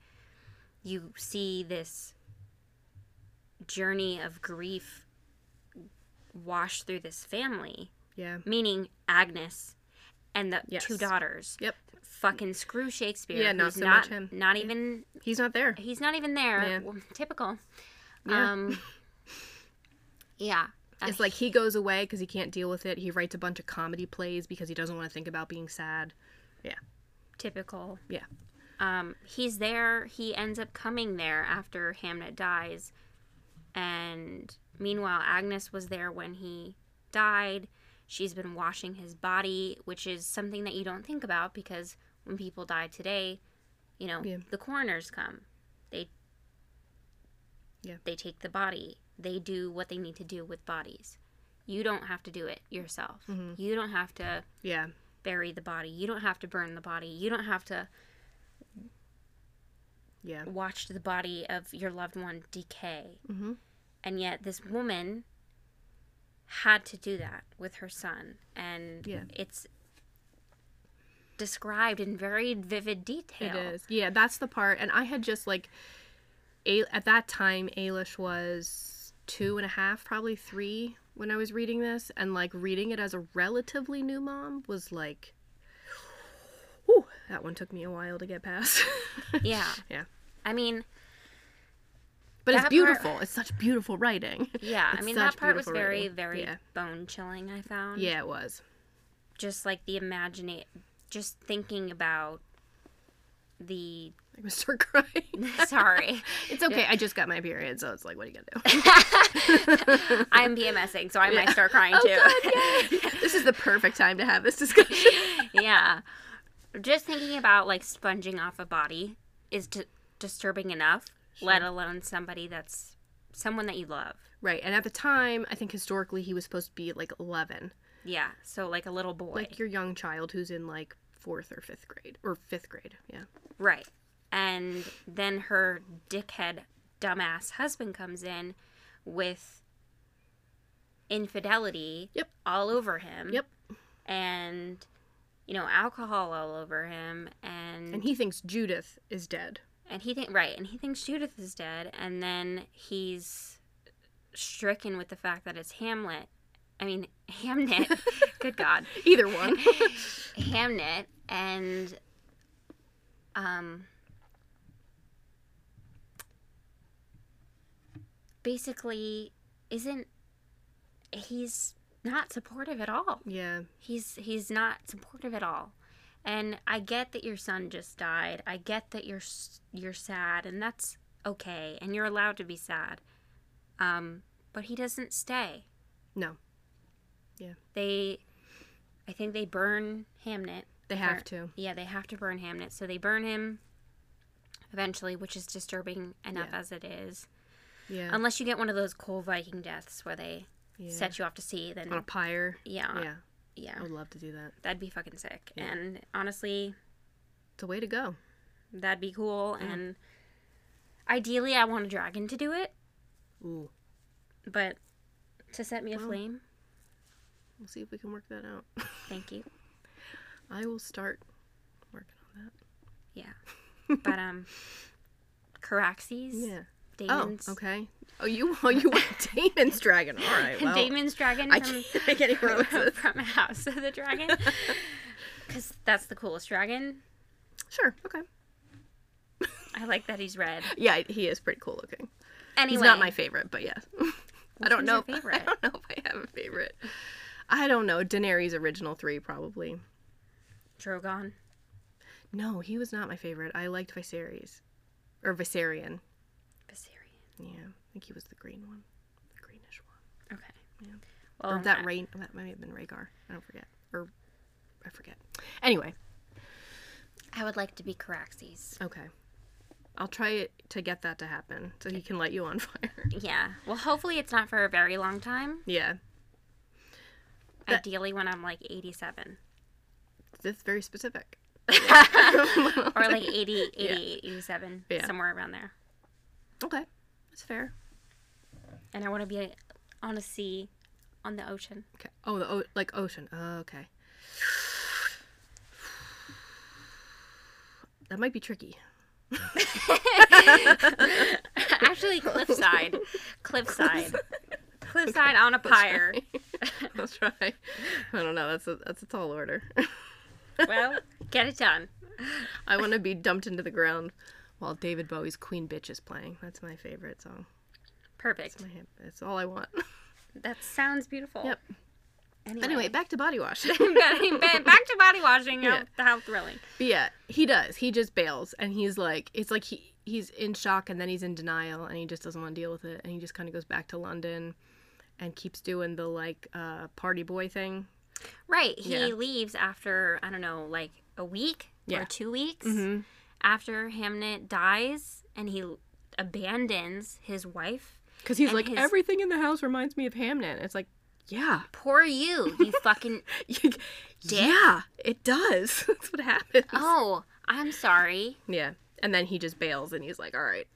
you see this journey of grief wash through this family Yeah. meaning Agnes and the Yes. two daughters. Yep. Fucking screw Shakespeare. Yeah, not so not, much him. Not even. He's not there. He's not even there. Yeah. Well, typical. Yeah. Um. Yeah. It's like he goes away because he can't deal with it. He writes a bunch of comedy plays because he doesn't want to think about being sad. Yeah. Typical. Yeah. Um. He's there. He ends up coming there after Hamnet dies, and meanwhile, Agnes was there when he died. She's been washing his body, which is something that you don't think about because when people die today, you know, Yeah. the coroners come. They Yeah. They take the body. They do what they need to do with bodies. You don't have to do it yourself. Mm-hmm. You don't have to Yeah. bury the body. You don't have to burn the body. You don't have to Yeah. watch the body of your loved one decay. Mhm. And yet, this woman had to do that with her son. And Yeah. it's described in very vivid detail. It is. Yeah, that's the part. And I had just like, a- at that time, Ailish was two and a half, probably three when I was reading this. And like reading it as a relatively new mom was like, whew, that one took me a while to get past. Yeah. Yeah. I mean, But it's That part- beautiful. It's such beautiful writing. Yeah, I mean that part was very, writing. very Yeah. bone chilling. I found. Yeah, it was. Just like the imagine, just thinking about the. I was start crying. Sorry, It's okay. I just got my period, so it's like, what are you gonna do? I'm PMSing, so I might Yeah. start crying Oh, too. God, this is the perfect time to have this discussion. yeah, just thinking about like sponging off a body is d- disturbing enough. Let alone somebody that's someone that you love. right. And at the time, I think historically he was supposed to be like 11, Yeah, so like a little boy. like your young child who's in like fourth or fifth grade or fifth grade. Yeah. Right. And then her dickhead, dumbass husband comes in with infidelity Yep. all over him. Yep. And, you know, alcohol all over him. And, And he thinks Judith is dead. and he think right, and he thinks Judith is dead. And then he's stricken with the fact that it's Hamlet. I mean, Hamnet. Good God. Either one. Hamnet and um basically isn't he's not supportive at all. yeah. He's he's not supportive at all. And I get that your son just died. I get that you're you're sad and that's okay and you're allowed to be sad. Um but he doesn't stay. No. Yeah. They I think they burn Hamnet They have to. Yeah, they have to burn Hamnet. So they burn him eventually, which is disturbing enough Yeah. as it is. Yeah. Unless you get one of those cool Viking deaths where they yeah. set you off to sea, then on a pyre. yeah, yeah, Yeah. I would love to do that. that'd be fucking sick. Yeah. And honestly, It's a way to go. that'd be cool. Yeah. And ideally, I want a dragon to do it, Ooh. but to set me Well. aflame, We'll see if we can work that out. thank you. I will start working on that. Yeah, but um, Caraxes, Yeah. Oh, Daemon's, Oh, okay. Oh, you oh, you went Daemon's dragon. All right. Well, Daemon's dragon from I can't remember from, this. from House of the Dragon. Because that's the coolest dragon. Sure. Okay. I like that he's red. Yeah, he is pretty cool looking. Anyway, He's not my favorite, but yes. I don't know. your if- favorite? I don't know if I have a favorite. I don't know. Daenerys original three probably. Drogon. No, he was not my favorite. I liked Viserys, or Viserion. Yeah, I think he was the green one, the greenish one. Okay. Yeah. Well, or that I- rain. That might have been Rhaegal. I don't forget. Or I forget. Anyway, I would like to be Caraxes. okay. I'll try to get that to happen so he can light you on fire. Yeah. Well, hopefully it's not for a very long time. yeah, That- Ideally, when I'm like 87. that's very specific. or like 80, 88, 87. Yeah. Somewhere around there. Okay, that's fair. And I want to be on a sea on the ocean. Okay. Oh, the o- like ocean. Oh, okay. That might be tricky. Actually, cliffside. cliffside. Cliffside on a pyre. I'll try. I don't know. That's a that's a tall order. well, get it done. I want to be dumped into the ground while David Bowie's Queen Bitch is playing. That's my favorite song. Perfect. That's, My, that's all I want. That sounds beautiful. Yep. Anyway, Anyway, back to body wash. back to body washing. Yeah. How, how thrilling. But yeah, he does. He just bails, and he's like, it's like he he's in shock, and then he's in denial, and he just doesn't want to deal with it, and he just kind of goes back to London, and keeps doing the like uh, party boy thing. Right. He Yeah. leaves after, I don't know, like a week Yeah. or two weeks Mm-hmm. After Hamnet dies and he abandons his wife. Because he's like, his- everything in the house reminds me of Hamnet. It's like, yeah, Poor you, you fucking. yeah, it does. That's what happens. Oh, I'm sorry. Yeah, and then he just bails, and he's like, all right,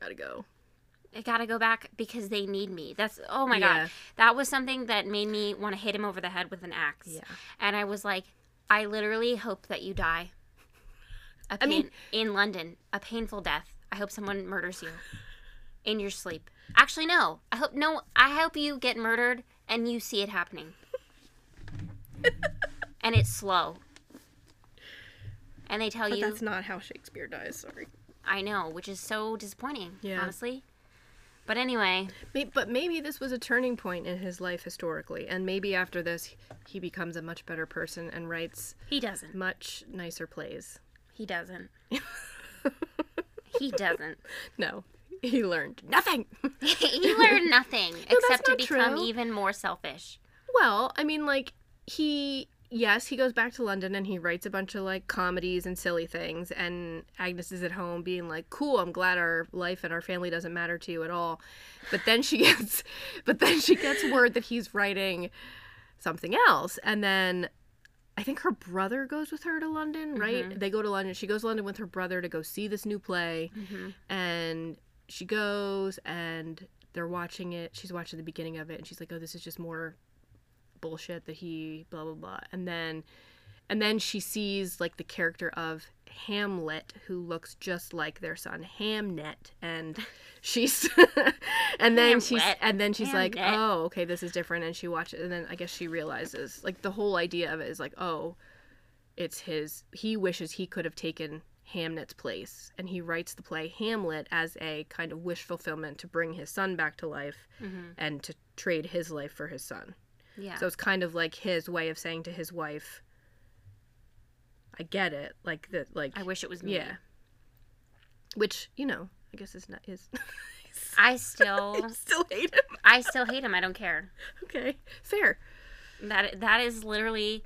gotta go. I gotta go back because they need me. That's oh my Yeah. god. That was something that made me want to hit him over the head with an axe. Yeah. And I was like, I literally hope that you die. A pain, mean- in London, a painful death. I hope someone murders you in your sleep. Actually, no. I hope no. I hope you get murdered and you see it happening. and it's slow. And they tell But you, that's not how Shakespeare dies. Sorry. I know, which is so disappointing. Yeah. Honestly. But anyway, But maybe this was a turning point in his life historically, and maybe after this, he becomes a much better person and writes he doesn't. much nicer plays. He doesn't. he doesn't. No, he learned nothing. he learned nothing except to become true. even more selfish. well, I mean, like, he, yes, he goes back to London and he writes a bunch of, like, comedies and silly things, and Agnes is at home being like, cool, I'm glad our life and our family doesn't matter to you at all. But then she gets, but then she gets word that he's writing something else, and then I think her brother goes with her to London, right? Mm-hmm. They go to London. She goes to London with her brother to go see this new play. Mm-hmm. And she goes and they're watching it. She's watching the beginning of it and she's like, "Oh, this is just more bullshit that he blah blah blah." And then and then she sees like the character of Hamlet who looks just like their son Hamnet and she's and then she's and then she's like, "Oh, okay, this is different." And she watches and then I guess she realizes like the whole idea of it is like, "Oh, it's his he wishes he could have taken Hamnet's place and he writes the play Hamlet as a kind of wish fulfillment to bring his son back to life mm-hmm. and to trade his life for his son. Yeah. So it's kind of like his way of saying to his wife I get it like that like I wish it was me. yeah. Which, you know, I guess is not is I still still hate him. I still hate him. I don't care. Okay. Fair. That that is literally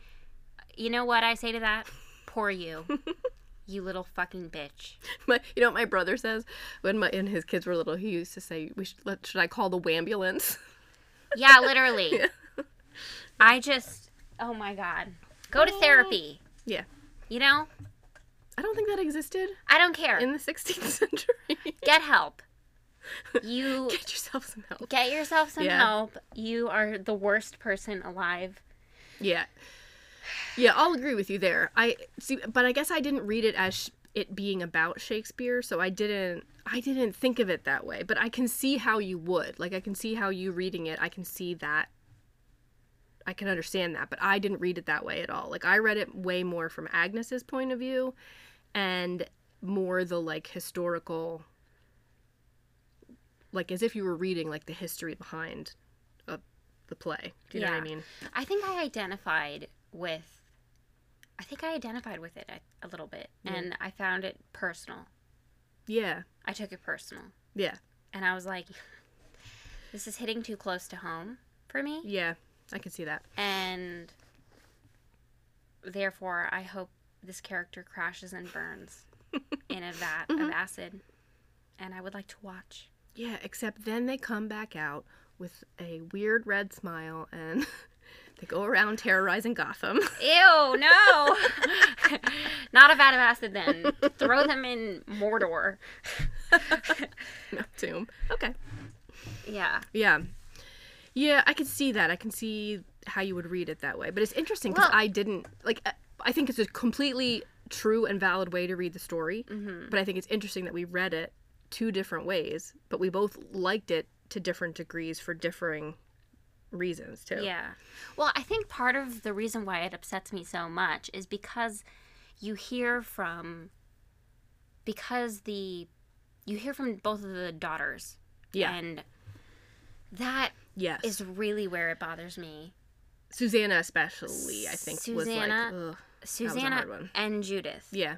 you know what I say to that? Poor you. you little fucking bitch. My, you know what my brother says when my and his kids were little. He used to say, "We should, let, should I call the wambulance?" Yeah, literally. I just oh my god. Go to therapy. Yeah, You know? I don't think that existed I don't care. in the 16th century. Get help. You Get yourself some help. get yourself some Yeah. help. You are the worst person alive. Yeah, yeah, I'll agree with you there. I see, but I guess I didn't read it as sh- it being about Shakespeare, so I didn't. I didn't think of it that way, but I can see how you would. Like, I can see how you reading it. I can see that. I can understand that, but I didn't read it that way at all. Like, I read it way more from Agnes's point of view, and more the like historical. Like as if you were reading like the history behind, uh, the play. Do you know what I mean? I think I identified with I think I identified with it a, a little bit and I found it personal. Yeah, I took it personal. yeah, And I was like this is hitting too close to home for me yeah. I can see that. and therefore I hope this character crashes and burns in a vat of mm-hmm. acid and I would like to watch. Yeah, except then they come back out with a weird red smile and they go around terrorizing Gotham. Ew, no. Not a vat of acid then. Throw them in Mordor. no tomb. Okay. Yeah. Yeah. Yeah, I can see that. I can see how you would read it that way. But it's interesting because Well- I didn't like. I- I think it's a completely true and valid way to read the story. Mm-hmm. But I think it's interesting that we read it two different ways, but we both liked it to different degrees for differing reasons too. Yeah. Well, I think part of the reason why it upsets me so much is because you hear from because the you hear from both of the daughters. Yeah. And that Yes. is really where it bothers me. Susanna especially, I think, was like, Susanna- Ugh. Susanna hard one. and Judith. yeah,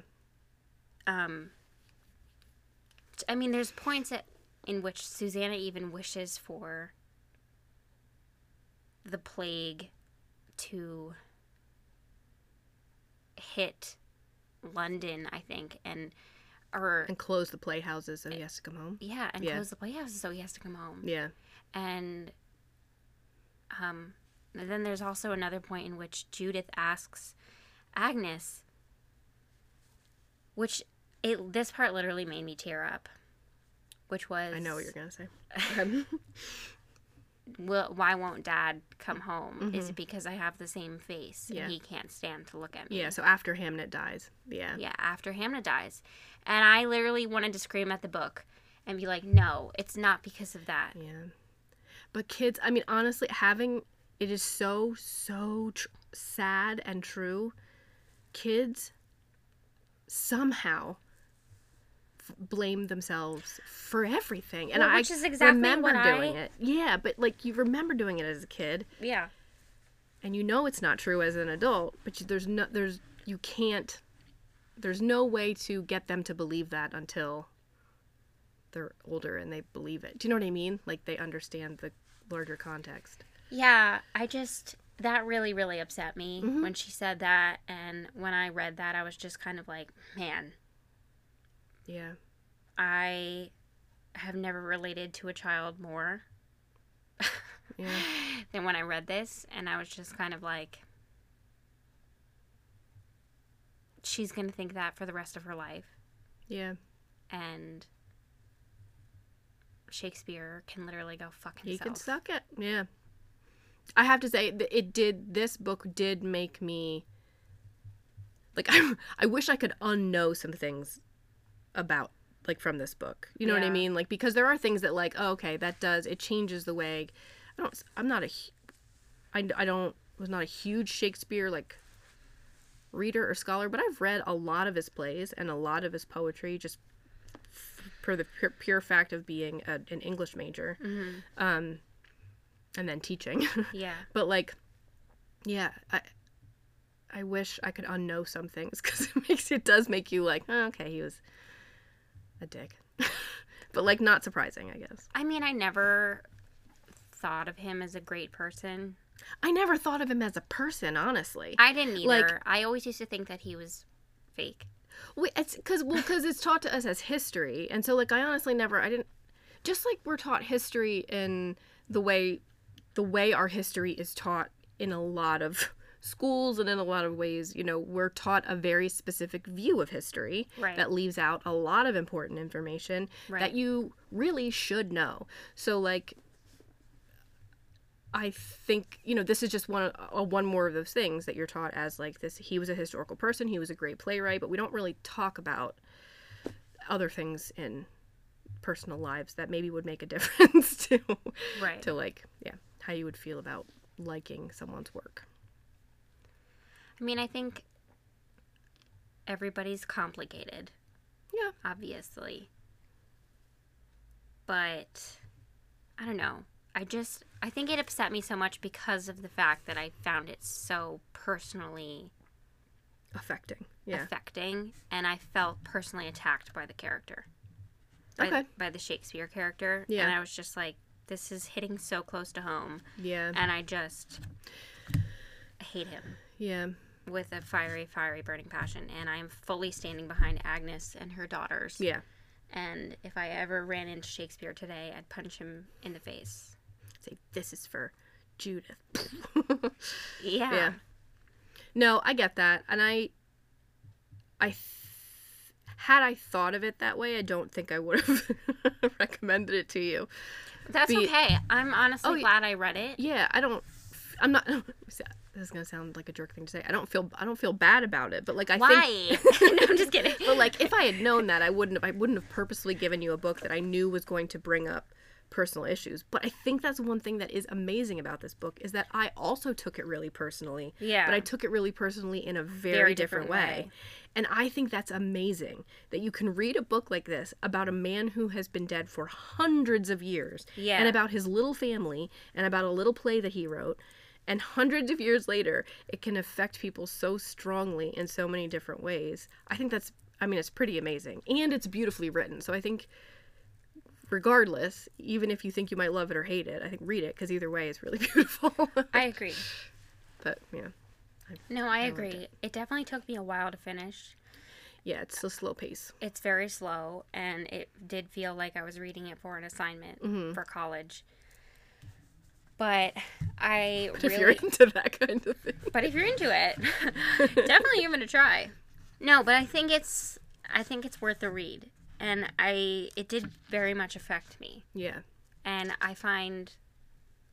Um I mean there's points at, in which Susanna even wishes for the plague to hit London, I think, and or and close the playhouses so he has to come home. yeah, and Yeah. close the playhouses so he has to come home. Yeah. And um and then there's also another point in which Judith asks Agnes which it this part literally made me tear up. Which was I know what you're gonna say. Will, why won't dad come home? Is it because I have the same face Mm-hmm. Yeah. and he can't stand to look at me? yeah. So after Hamnet dies, yeah. Yeah, after Hamna dies. And I literally wanted to scream at the book and be like, no, it's not because of that. Yeah. But kids, I mean, honestly, having it is so so tr- sad and true. Kids somehow f- blame themselves for everything, and Well, I which is exactly remember what doing I- it. Yeah, but like you remember doing it as a kid, Yeah. and you know it's not true as an adult, but you, there's no there's you can't there's no way to get them to believe that until they're older and they believe it. Do you know what I mean? Like they understand the larger context. Yeah, I just that really really upset me Mm-hmm. when she said that and when I read that I was just kind of like, man, Yeah. I have never related to a child more Yeah. than when I read this and I was just kind of like she's going to think that for the rest of her life Yeah. and Shakespeare can literally go fuck He can suck it. Yeah. I have to say it did this book did make me like I I wish I could unknow some things about like from this book. You know what I mean? Like because there are things that like oh, okay, that does it changes the way I don't I'm not a I, I don't was not a huge Shakespeare like reader or scholar, but I've read a lot of his plays and a lot of his poetry just for the pure, pure fact of being a, an English major Mhm. um and then teaching Yeah. but like yeah i i wish i could unknow some things because it makes it does make you like oh, okay he was a dick but like not surprising i guess I mean, I never thought of him as a great person. i never thought of him as a person honestly I didn't either. Like- I always used to think that he was fake. Wait, it's because well, because it's taught to us as history, and so like I honestly never, I didn't, just like we're taught history in the way, the way our history is taught in a lot of schools and in a lot of ways, you know, we're taught a very specific view of history Right. that leaves out a lot of important information Right. that you really should know. So like I think you know this is just one uh, one more of those things that you're taught as like this. He was a historical person. He was a great playwright, but we don't really talk about other things in personal lives that maybe would make a difference to Right. to like yeah how you would feel about liking someone's work. I mean, I think everybody's complicated, Yeah, obviously. But I don't know. I just I think it upset me so much because of the fact that I found it so personally affecting. Yeah, affecting and I felt personally attacked by the character. By, Okay. by the Shakespeare character. Yeah. And I was just like, this is hitting so close to home. yeah, And I just hate him yeah. with a fiery, fiery, burning passion. And I'm fully standing behind Agnes and her daughters. Yeah. And if I ever ran into Shakespeare today, I'd punch him in the face. Say this is for Judith. Yeah. Yeah. No, I get that, and I, I, th- had I thought of it that way, I don't think I would have recommended it to you. That's Be- okay. I'm honestly Oh, glad I read it. Yeah, I don't. I'm not. This is gonna sound like a jerk thing to say. I don't feel. I don't feel bad about it, but like I think. Why? no, I'm just kidding. But like, if I had known that, I wouldn't have. I wouldn't have purposely given you a book that I knew was going to bring up personal issues. But I think that's one thing that is amazing about this book is that I also took it really personally. Yeah. But I took it really personally in a very, Very different, different way. way. And I think that's amazing that you can read a book like this about a man who has been dead for hundreds of years. Yeah. And about his little family and about a little play that he wrote. And hundreds of years later, it can affect people so strongly in so many different ways. I think that's, I mean, it's pretty amazing. And it's beautifully written. So I think, regardless, even if you think you might love it or hate it, I think read it because either way, it's really beautiful. I agree. but yeah. No, I liked agree. It. definitely took me a while to finish. Yeah, it's a slow pace. It's very slow, and it did feel like I was reading it for an assignment Mm-hmm. for college. But I If really, you're into that kind of thing. but if you're into it, definitely give it a try. No, but I think it's I think it's worth a read, and I it did very much affect me, Yeah. and I find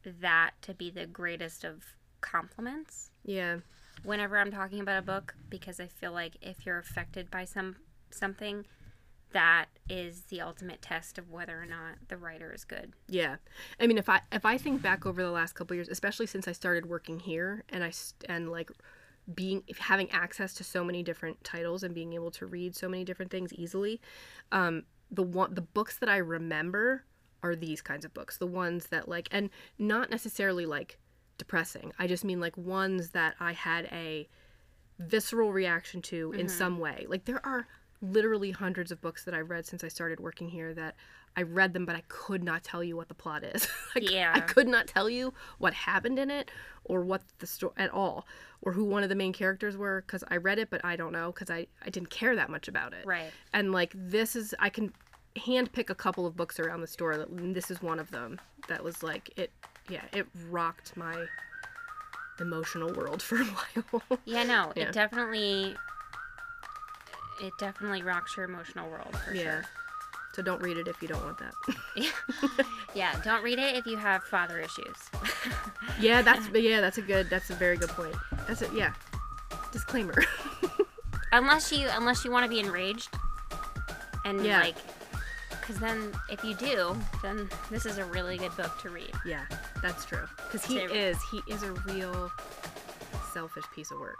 that to be the greatest of compliments. Yeah. whenever I'm talking about a book because I feel like if you're affected by some something, that is the ultimate test of whether or not the writer is good. Yeah, I mean, if I if I think back over the last couple years, especially since I started working here, and I and like being having access to so many different titles and being able to read so many different things easily um the one the books that i remember are these kinds of books. The ones that like and not necessarily like depressing. I just mean like ones that i had a visceral reaction to in some way. Like there are literally hundreds of books that i've read since i started working here that i read them but i could not tell you what the plot is like, i Yeah. could not tell you what happened in it or what the story at all or who one of the main characters were because i read it but i don't know because I, I didn't care that much about it Right. and like this is i can hand pick a couple of books around the store that this is one of them that was like it yeah it rocked my emotional world for a while Yeah, no, Yeah. it definitely it definitely rocks your emotional world for yeah sure. So don't read it if you don't want that Yeah, don't read it if you have father issues. yeah that's yeah that's a good that's a very good point that's it yeah disclaimer unless you unless you want to be enraged and Yeah. like cuz then if you do, then this is a really good book to read. yeah that's true because he is he is a real selfish piece of work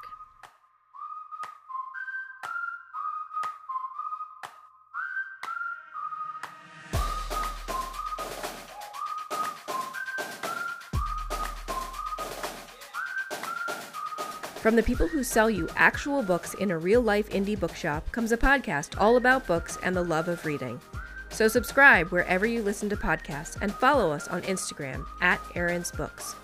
From the people who sell you actual books in a real life indie bookshop comes a podcast all about books and the love of reading. So subscribe wherever you listen to podcasts and follow us on Instagram at Aaron's Books.